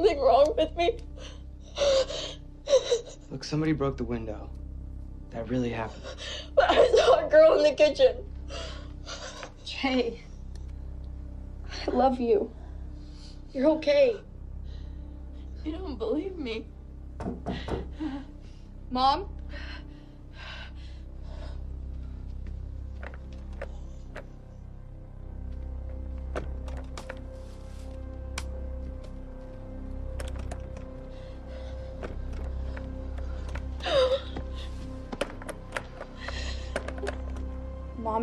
something wrong with me? Look, somebody broke the window. That really happened. But I saw a girl in the kitchen. Jay, I love you. You're okay. You don't believe me. Mom?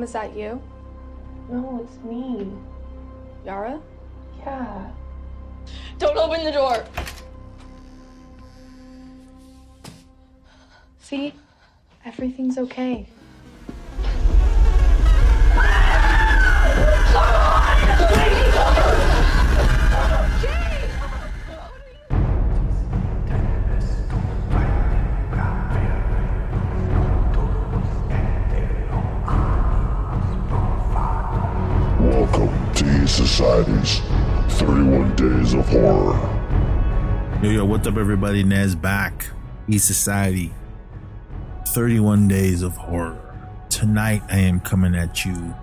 Is that you? No, it's me. Yara? Yeah. Don't open the door. See? Everything's okay. E 31 Days of Horror. Yo, yo, what's up, everybody? Nez back. E Society. 31 Days of Horror. Tonight, I am coming at you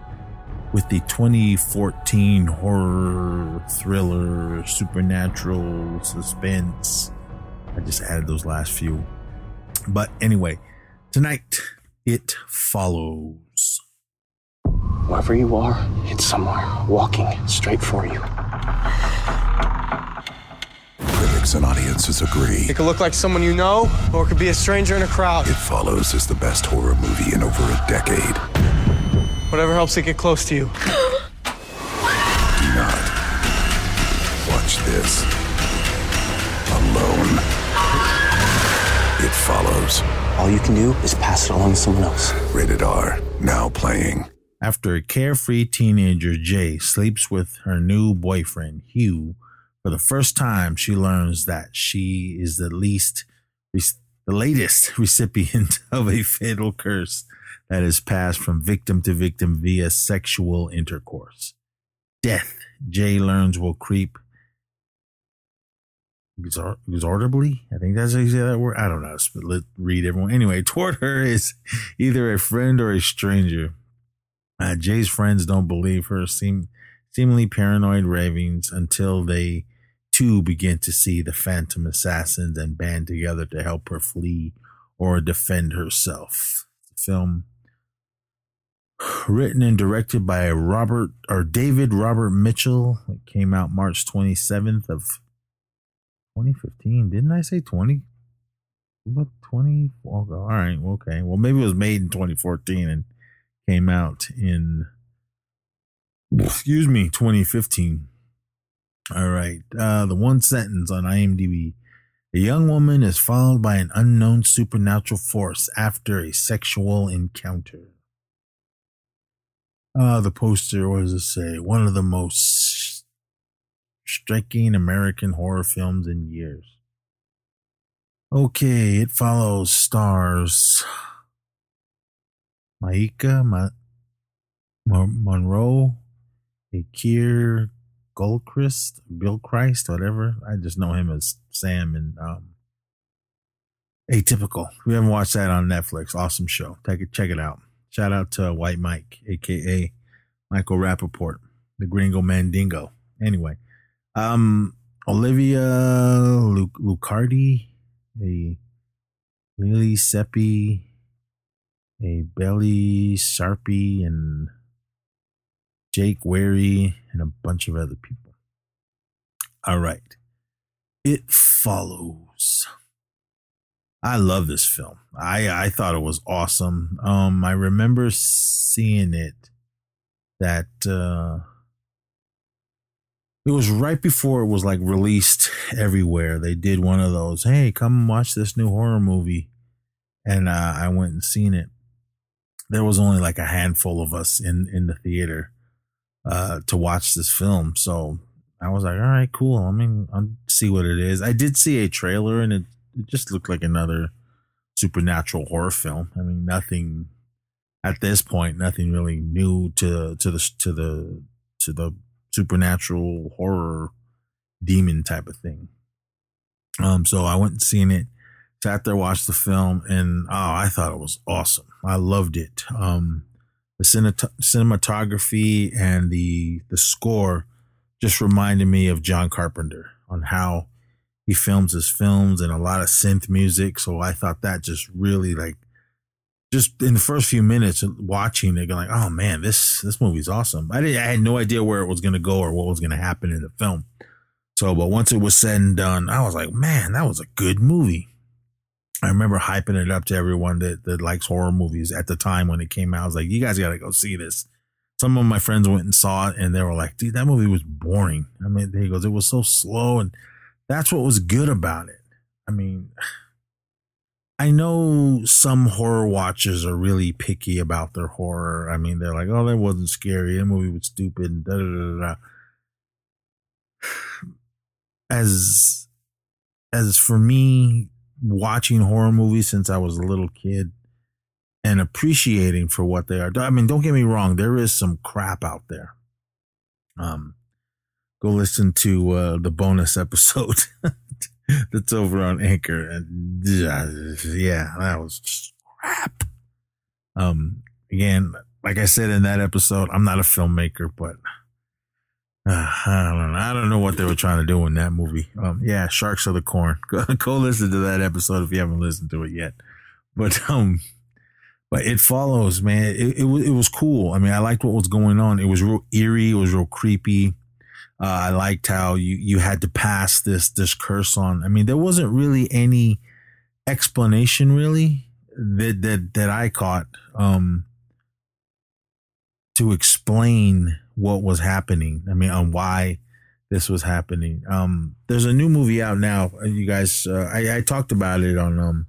with the 2014 horror, thriller, supernatural, suspense. I just added those last few. But anyway, tonight, it follows. Wherever you are, it's somewhere, walking straight for you. Critics and audiences agree. It could look like someone you know, or it could be a stranger in a crowd. It Follows is the best horror movie in over a decade. Whatever helps it get close to you. Do not watch this alone. It Follows. All you can do is pass it along to someone else. Rated R. Now playing. After a carefree teenager, Jay, sleeps with her new boyfriend, Hugh, for the first time, she learns that she is the least, the latest recipient of a fatal curse that is passed from victim to victim via sexual intercourse. Death, Jay learns, will creep exor- exorably. I think that's how you say that word. I don't know. But let read everyone. Anyway, toward her is either a friend or a stranger. Uh, Jay's friends don't believe her seem seemingly paranoid ravings until they too begin to see the phantom assassins and band together to help her flee or defend herself. The film written and directed by Robert or David Robert Mitchell. It came out March 27th of 2015. Didn't I say 20? What 20? All right, okay. Well, maybe it was made in 2014 and came out in excuse me 2015 all right uh the one sentence on imdb a young woman is followed by an unknown supernatural force after a sexual encounter. Uh the poster does it say? One of the most striking american horror films in years. Okay it follows stars Maika Ma- Mo- Monroe, Akir Goldchrist, Bill Christ, whatever. I just know him as Sam and um, Atypical. If you haven't watched that on Netflix, awesome show. Take it, check it out. Shout out to White Mike, aka Michael Rapaport, the Gringo Mandingo. Anyway, um, Olivia Lu- Luccardi, a Lili Sepe, a Belly Sharpie and Jake Weary and a bunch of other people. All right. It follows. I love this film. I I thought it was awesome. Um I remember seeing it that uh it was right before it was like released everywhere. They did one of those, hey, come watch this new horror movie. And uh, I went and seen it there was only like a handful of us in in the theater uh to watch this film. So i was like all right cool. I mean i'll see what it is. I did see a trailer and it, it just looked like another supernatural horror film. I mean nothing at this point nothing really new to to the to the to the supernatural horror demon type of thing. Um, so I went seen it, sat there, watched the film, and oh, I thought it was awesome. I loved it. Um, the cinematography and the the score just reminded me of John Carpenter on how he films his films and a lot of synth music. So I thought that just really like just in the first few minutes watching it, going like, oh man, this this movie's awesome. I didn't, I had no idea where it was to go or what was to happen in the film. So, but once it was said and done, I was like, man, that was a good movie. I remember hyping it up to everyone that, that likes horror movies at the time when it came out. I was like, you guys got to go see this. Some of my friends went and saw it and they were like, dude, that movie was boring. I mean, he goes, it was so slow. And that's what was good about it. I mean, I know some horror watchers are really picky about their horror. I mean, they're like, oh, that wasn't scary. That movie was stupid. Da, da, da, da. As, as for me, watching horror movies since I was a little kid and appreciating for what they are. I mean, don't get me wrong, there is some crap out there. Um, go listen to uh, the bonus episode that's over on Anchor. And yeah, that was crap. Um, again, like I said in that episode, I'm not a filmmaker, but uh, I don't know. I don't know what they were trying to do in that movie. Um, yeah, Sharks of the Corn. Go, go listen to that episode if you haven't listened to it yet. But um, but it follows, man. It, it, it was cool. I mean, I liked what was going on. It was real eerie. It was real creepy. Uh, I liked how you you had to pass this this curse on. I mean, there wasn't really any explanation really that that that I caught um to explain what was happening. I mean, on why this was happening. Um, there's a new movie out now. You guys, uh, I, I talked about it on um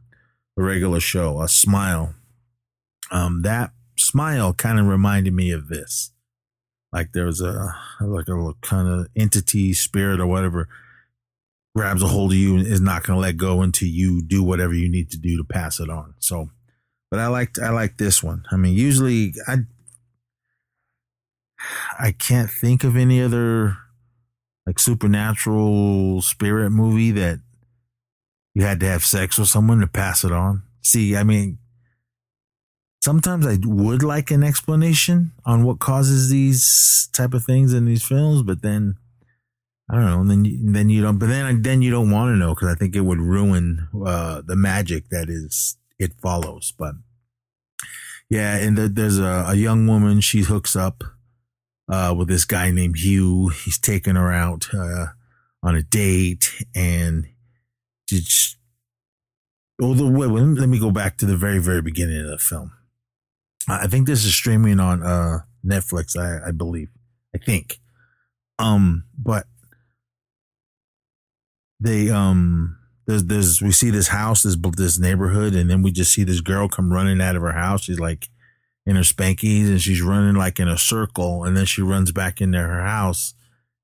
a regular show, a smile. Um, that smile kind of reminded me of this. Like there was a like a kind of entity, spirit, or whatever grabs a hold of you and is not going to let go until you do whatever you need to do to pass it on. So, but I liked I like this one. I mean, usually I I can't think of any other like supernatural spirit movie that you had to have sex with someone to pass it on. See, I mean, sometimes I would like an explanation on what causes these type of things in these films, but then I don't know. And then you, then you don't. But then then you don't want to know because I think it would ruin uh, the magic that is it follows. But yeah, and the, there's a, a young woman. She hooks up uh, with this guy named Hugh. He's taking her out uh, on a date, and just oh, the way. Let me go back to the very very beginning of the film. I think this is streaming on uh, Netflix. I, I believe. I think. Um, but they um there's there's we see this house this this neighborhood and then we just see this girl come running out of her house she's like in her spankies and she's running like in a circle and then she runs back into her house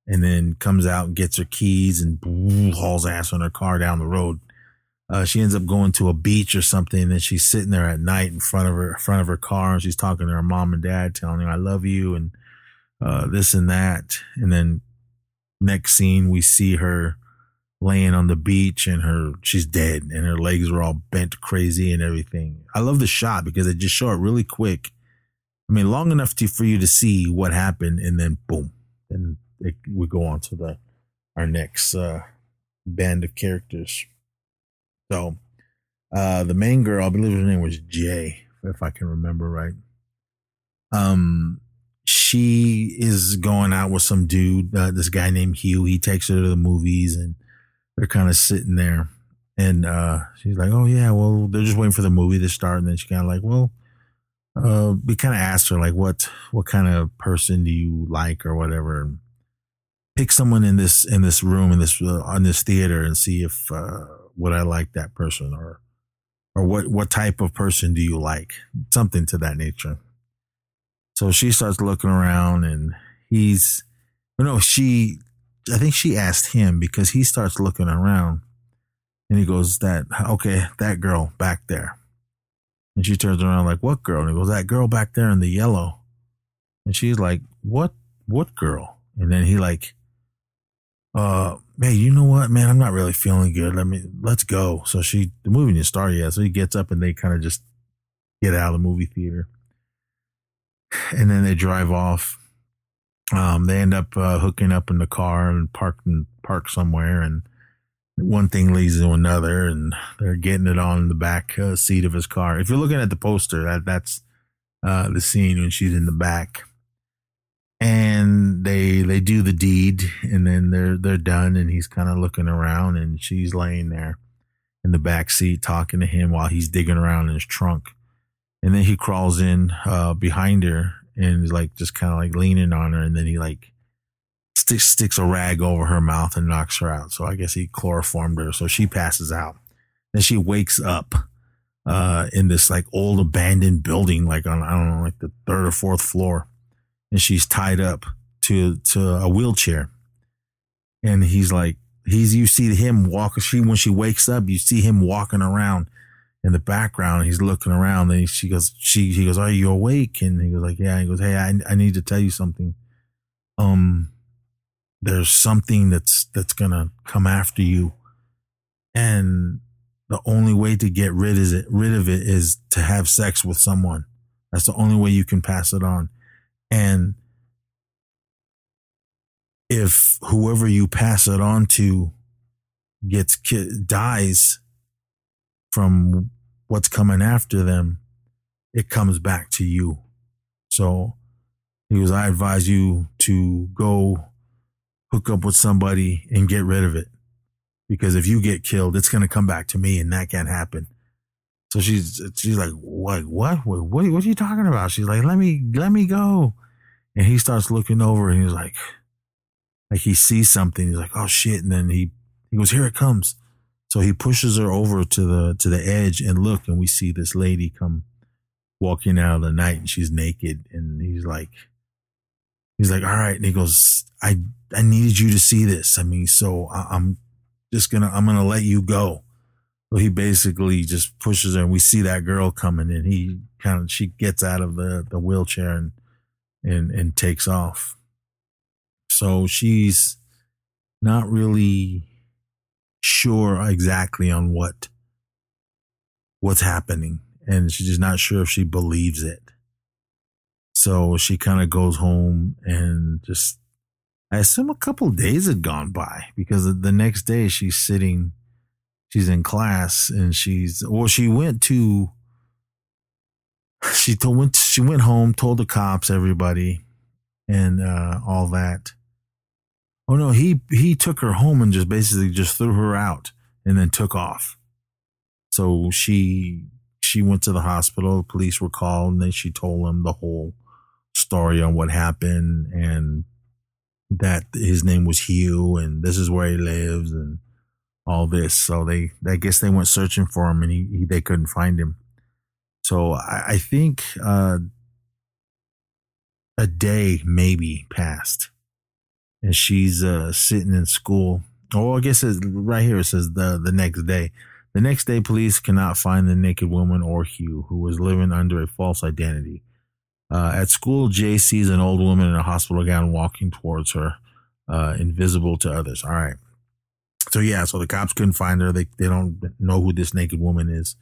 and then comes out and gets her keys and hauls ass on her car down the road. Uh, she ends up going to a beach or something and she's sitting there at night in front of her front of her car and she's talking to her mom and dad telling them i love you and uh, this and that. And then next scene we see her laying on the beach and her she's dead and her legs are all bent crazy and everything. I love the shot because it just showed it really quick. I mean, long enough to, for you to see what happened and then boom, and it, we go on to the our next uh, band of characters. So, uh, the main girl, I believe her name was Jay, if I can remember right. Um, she is going out with some dude, uh, this guy named Hugh. He takes her to the movies and they're kind of sitting there and uh, she's like, "Oh yeah, well they're just waiting for the movie to start." And then she kind of like, "Well, uh, we kind of asked her like, what what kind of person do you like or whatever." And pick someone in this in this room in this uh, on this theater and see if uh, would I like that person or or what what type of person do you like something to that nature. So she starts looking around and he's no she I think she asked him because he starts looking around and he goes, That, okay, that girl back there. And she turns around like, What girl? And he goes, That girl back there in the yellow. And she's like, What, what girl? And then he like uh, hey, you know what, man? I'm not really feeling good. Let me, let's go. So she, the movie didn't start yet. So he gets up and they kind of just get out of the movie theater. And then they drive off. Um, they end up uh, hooking up in the car and parked and park somewhere. And one thing leads to another, and they're getting it on the back uh, seat of his car. If you're looking at the poster, that that's uh, the scene when she's in the back and they they do the deed and then they're they're done and he's kind of looking around and she's laying there in the back seat talking to him while he's digging around in his trunk and then he crawls in uh, behind her and is like just kind of like leaning on her and then he like sticks sticks a rag over her mouth and knocks her out so i guess he chloroformed her so she passes out then she wakes up uh, in this like old abandoned building like on i don't know like the third or fourth floor and she's tied up to to a wheelchair. And he's like, he's you see him walk. She when she wakes up, you see him walking around in the background. He's looking around, and she goes, she he goes, "Are you awake?" And he goes, like, "Yeah." he goes, "Hey, I I need to tell you something. Um, there's something that's that's gonna come after you, and the only way to get rid is it rid of it is to have sex with someone. That's the only way you can pass it on." And if whoever you pass it on to gets dies from what's coming after them, it comes back to you. So he was, I advise you to go hook up with somebody and get rid of it. Because if you get killed, it's going to come back to me and that can't happen. So she's she's like, what what what what, what are you talking about? She's like, let me let me go. And he starts looking over and he's like, like he sees something. He's like, oh shit. And then he he goes, here it comes. So he pushes her over to the to the edge and look, and we see this lady come walking out of the night, and she's naked. And he's like, he's like, all right. And he goes, I I needed you to see this. I mean, so I, I'm just gonna I'm gonna let you go. So he basically just pushes her and we see that girl coming and he kind of, she gets out of the, the wheelchair and, and, and takes off. So she's not really sure exactly on what, what's happening. And she's just not sure if she believes it. So she kind of goes home and just, I assume a couple days had gone by because the next day she's sitting she's in class and she's well she went to she told went she went home told the cops everybody and uh all that oh no he he took her home and just basically just threw her out and then took off so she she went to the hospital the police were called and then she told them the whole story on what happened and that his name was Hugh and this is where he lives and all this. So they, I guess they went searching for him and he, he they couldn't find him. So I, I think uh, a day maybe passed, and she's uh, sitting in school. Oh, I guess it's right here. It says the the next day. The next day, police cannot find the naked woman or Hugh, who was living under a false identity. Uh, at school, Jay sees an old woman in a hospital gown walking towards her, uh, invisible to others. All right. So yeah, so the cops couldn't find her. They they don't know who this naked woman is.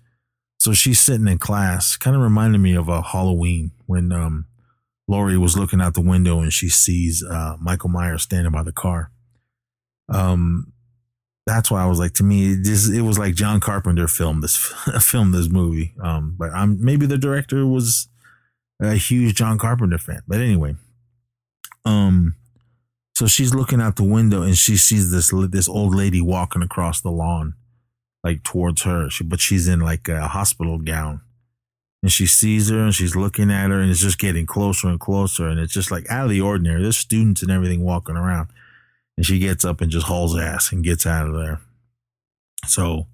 So she's sitting in class. Kind of reminded me of a Halloween when um, Laurie was looking out the window and she sees uh, Michael Myers standing by the car. Um, that's why I was like, to me, this it was like John Carpenter filmed this filmed this movie. Um, but I'm maybe the director was a huge John Carpenter fan. But anyway, um, so she's looking out the window and she sees this this old lady walking across the lawn, like towards her. She, but she's in like a hospital gown, and she sees her and she's looking at her and it's just getting closer and closer and it's just like out of the ordinary. There's students and everything walking around, and she gets up and just hauls ass and gets out of there. So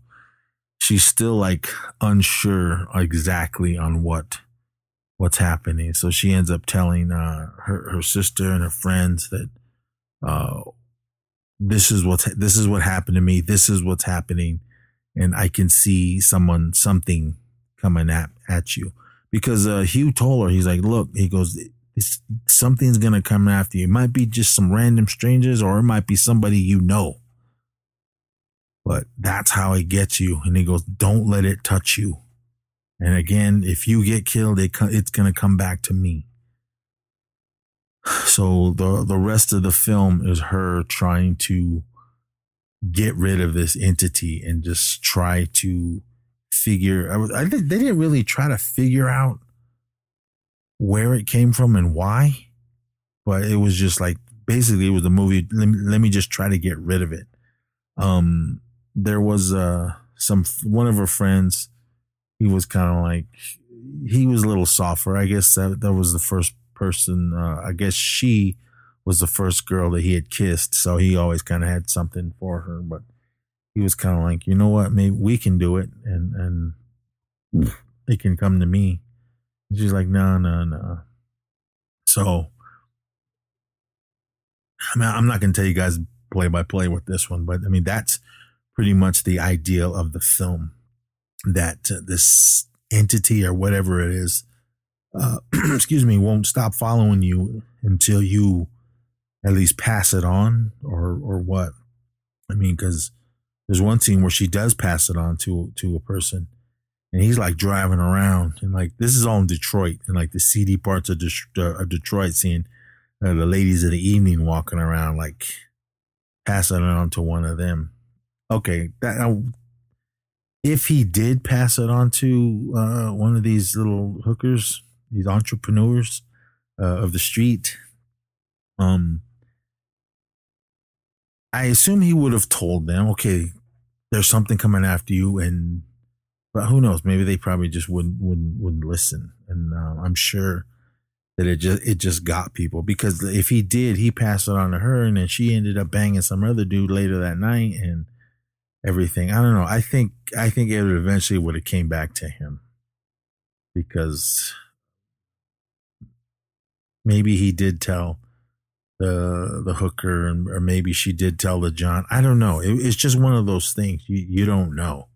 she's still like unsure exactly on what what's happening. So she ends up telling uh, her her sister and her friends that uh, this is what this is what happened to me. This is what's happening, and I can see someone something coming at at you because uh, Hugh told her he's like, look, he goes, something's gonna come after you. It might be just some random strangers, or it might be somebody you know. But that's how it gets you. And he goes, "Don't let it touch you." And again, if you get killed, it, it's gonna come back to me. So the the rest of the film is her trying to get rid of this entity and just try to figure. I, I they didn't really try to figure out where it came from and why, but it was just like basically it was a movie. Let me, let me just try to get rid of it. Um, there was uh some one of her friends. He was kind of like he was a little softer. I guess that that was the first person. Uh, I guess she was the first girl that he had kissed, so he always kind of had something for her. But he was kind of like, you know what, maybe we can do it, and and it can come to me. And she's like, no, no, no. So, I mean, I'm not going to tell you guys play by play with this one, but I mean, that's pretty much the ideal of the film that uh, this entity or whatever it is, uh, excuse me, won't stop following you until you at least pass it on or, or what. I mean, because there's one scene where she does pass it on to, to a person and he's like driving around and like this is all in Detroit and like the seedy parts of, De- of Detroit, seeing uh, the ladies of the evening walking around, like passing it on to one of them. Okay, that uh, if he did pass it on to uh, one of these little hookers, these entrepreneurs uh, of the street, um, I assume he would have told them, okay, there's something coming after you, and but who knows? Maybe they probably just wouldn't wouldn't wouldn't listen, and uh, I'm sure that it just it just got people because if he did, he passed it on to her, and then she ended up banging some other dude later that night, and everything. I don't know. I think I think it eventually would have came back to him because maybe he did tell the the hooker, and, or maybe she did tell the John. I don't know. It, it's just one of those things you you don't know.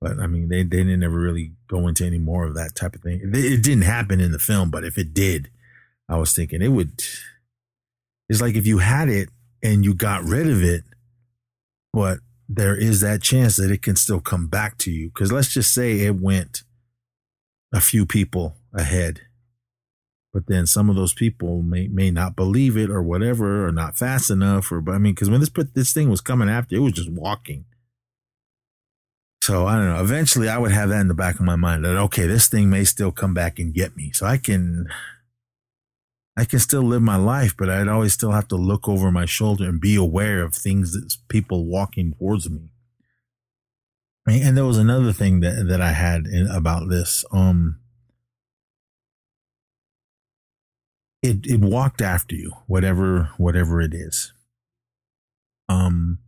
But I mean, they they didn't ever really go into any more of that type of thing. It, it didn't happen in the film, but if it did, I was thinking it would. It's like if you had it and you got rid of it, but there is that chance that it can still come back to you. Because let's just say it went a few people ahead, but then some of those people may may not believe it or whatever, or not fast enough, or but I mean, because when this this thing was coming after, it was just walking. So I don't know. Eventually, I would have that in the back of my mind that okay, this thing may still come back and get me, so I can. I can still live my life, but I'd always still have to look over my shoulder and be aware of things that people walking towards me. And there was another thing that, that I had in, about this. Um, it, it walked after you, whatever, whatever it is. Um,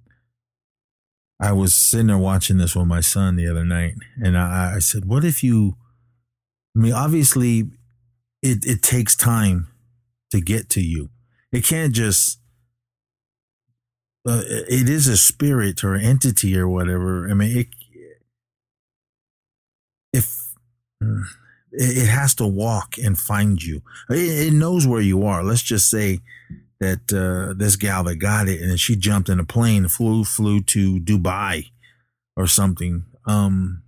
I was sitting there watching this with my son the other night and I, I said, what if you, I mean, obviously it, it takes time to get to you. It can't just, uh, it is a spirit or entity or whatever. I mean, it, if it has to walk and find you, it, knows where you are. Let's just say that uh, this gal that got it and she jumped in a plane, flew flew to Dubai or something. Um,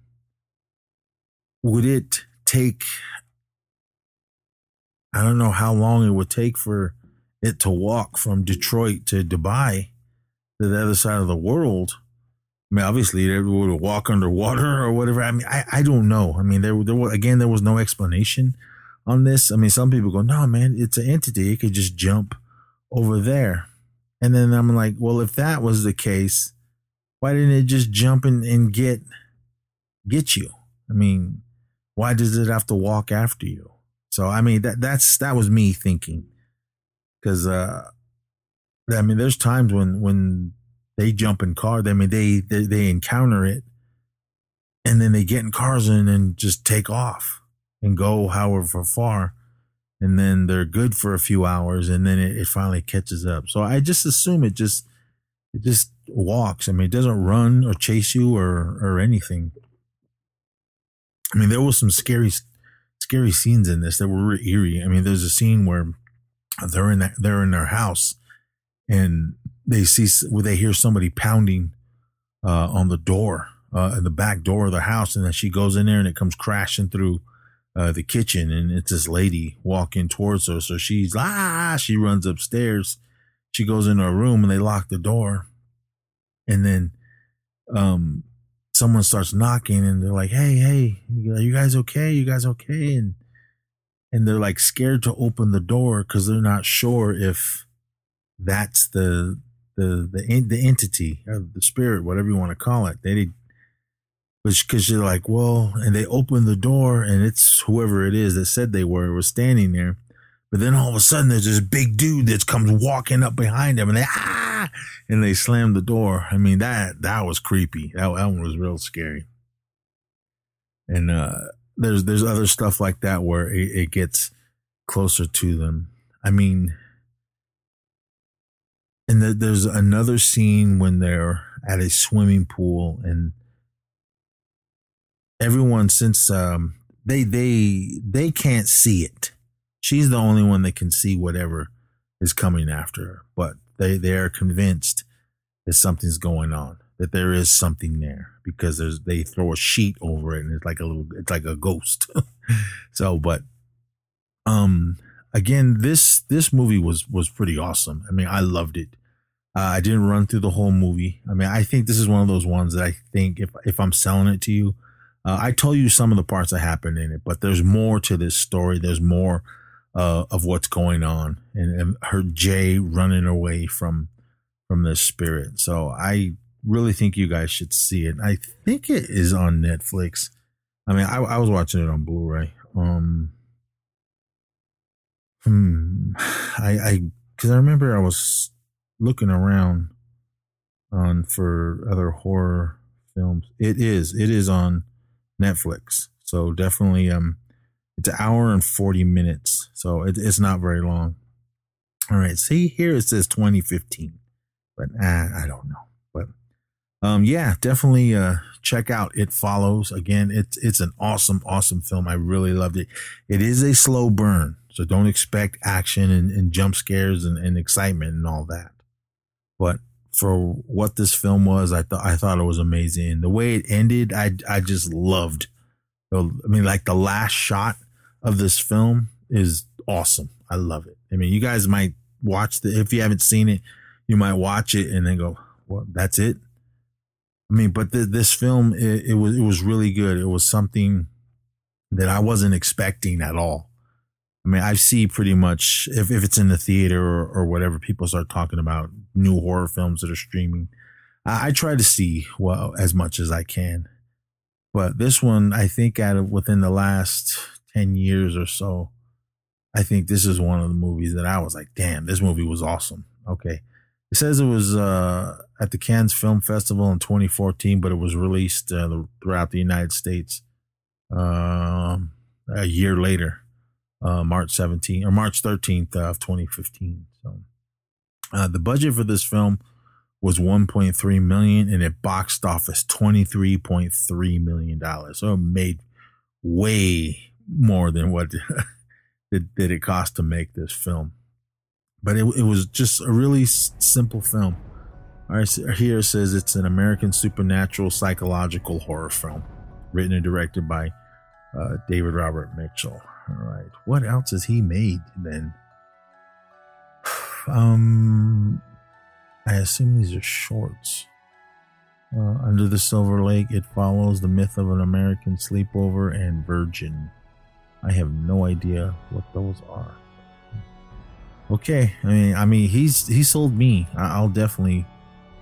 would it take I don't know how long it would take for it to walk from Detroit to Dubai to the other side of the world. I mean, obviously, they would walk underwater or whatever. I mean, I, I don't know. I mean, there, there was, again, there was no explanation on this. I mean, some people go, no, man, it's an entity. It could just jump over there. And then I'm like, well, if that was the case, why didn't it just jump in and get, get you? I mean, why does it have to walk after you? So I mean that that's that was me thinking, because uh, I mean there's times when when they jump in cars. I mean they, they they encounter it, and then they get in cars and then just take off and go however far, and then they're good for a few hours, and then it, it finally catches up. So I just assume it just it just walks. I mean it doesn't run or chase you or or anything. I mean there was some scary scary scenes in this that were eerie. I mean, there's a scene where they're in they're in their house and they see where they hear somebody pounding uh, on the door, uh, in the back door of the house, and then she goes in there and it comes crashing through uh, the kitchen, and it's this lady walking towards her. So she's ah, she runs upstairs. She goes into her room and they lock the door, and then um someone starts knocking and they're like, "Hey, hey, are you guys okay? You guys okay?" And and they're like scared to open the door because they're not sure if that's the the the the entity or the spirit, whatever you want to call it. They because you're like, well, and they open the door and it's whoever it is that said they were was standing there. But then all of a sudden there's this big dude that comes walking up behind them and they ah and they slam the door. I mean that that was creepy. That, that one was real scary. And uh there's there's other stuff like that where it, it gets closer to them. I mean and the, there's another scene when they're at a swimming pool and everyone since um they they they can't see it. She's the only one that can see whatever is coming after her but they they are convinced that something's going on that there is something there because there's they throw a sheet over it and it's like a little it's like a ghost. So but um again this this movie was was pretty awesome i mean i loved it uh, I didn't run through the whole movie. I mean, I think this is one of those ones that I think if if I'm selling it to you, uh, I told you some of the parts that happened in it, but there's more to this story. There's more uh, of what's going on, and, and her Jay running away from from the spirit. So I really think you guys should see it. I think it is on Netflix. I mean, I, I was watching it on Blu-ray. Um, hmm, I I because I remember I was looking around on for other horror films. It is. It is on Netflix. So definitely um it's an hour and 40 minutes. So it, it's not very long. All right. See here it says 2015. But uh, I don't know. But um yeah, definitely uh check out It Follows. Again, it's it's an awesome, awesome film. I really loved it. It is a slow burn. So don't expect action and, and jump scares and, and excitement and all that. But for what this film was, I thought I thought it was amazing. The way it ended, I I just loved. I mean, like the last shot of this film is awesome. I love it. I mean, you guys might watch the if you haven't seen it, you might watch it and then go, "Well, that's it." I mean, but this film it, it was it was really good. It was something that I wasn't expecting at all. I mean, I see pretty much if, if it's in the theater or, or whatever, people start talking about new horror films that are streaming. I, I try to see well as much as I can, but this one, I think, out of within the last ten years or so, I think this is one of the movies that I was like, damn, this movie was awesome. Okay. It says it was uh, at the Cannes Film Festival in 2014, but it was released uh, throughout the United States uh, a year later uh, March 17th or March 13th of 2015. So uh, the budget for this film was 1.3 million and it boxed office 23.3 million dollars. So it made way more than what it, did it cost to make this film. But it, it was just a really simple film. Here it says it's an American supernatural psychological horror film, written and directed by uh, David Robert Mitchell. All right. What else has he made then? Um, I assume these are shorts. Uh, Under the Silver Lake, it follows the myth of an American sleepover and virgin. I have no idea what those are. Okay, I mean, I mean, he's he sold me. I'll definitely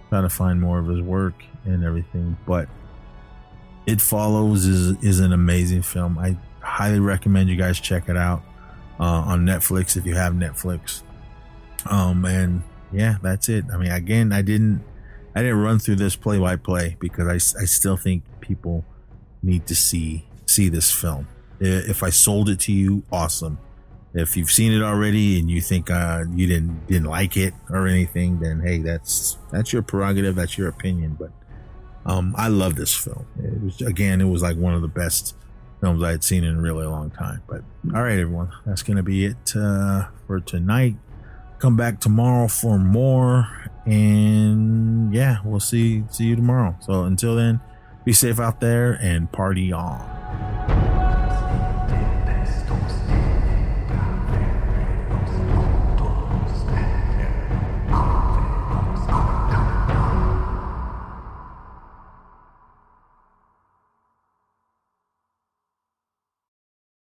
try to find more of his work and everything. But it follows is is an amazing film. I highly recommend you guys check it out uh, on Netflix if you have Netflix. Um, and yeah, that's it. I mean, again, I didn't, I didn't run through this play by play because I, I still think people need to see, see this film. If I sold it to you, awesome. If you've seen it already and you think, uh, you didn't, didn't like it or anything, then hey, that's, that's your prerogative. That's your opinion. But, um, I love this film. It was, again, it was like one of the best films I had seen in a really long time. But all right, everyone, that's gonna be it uh, for tonight. Come back tomorrow for more, and yeah, we'll see see you tomorrow. So until then, be safe out there and party on.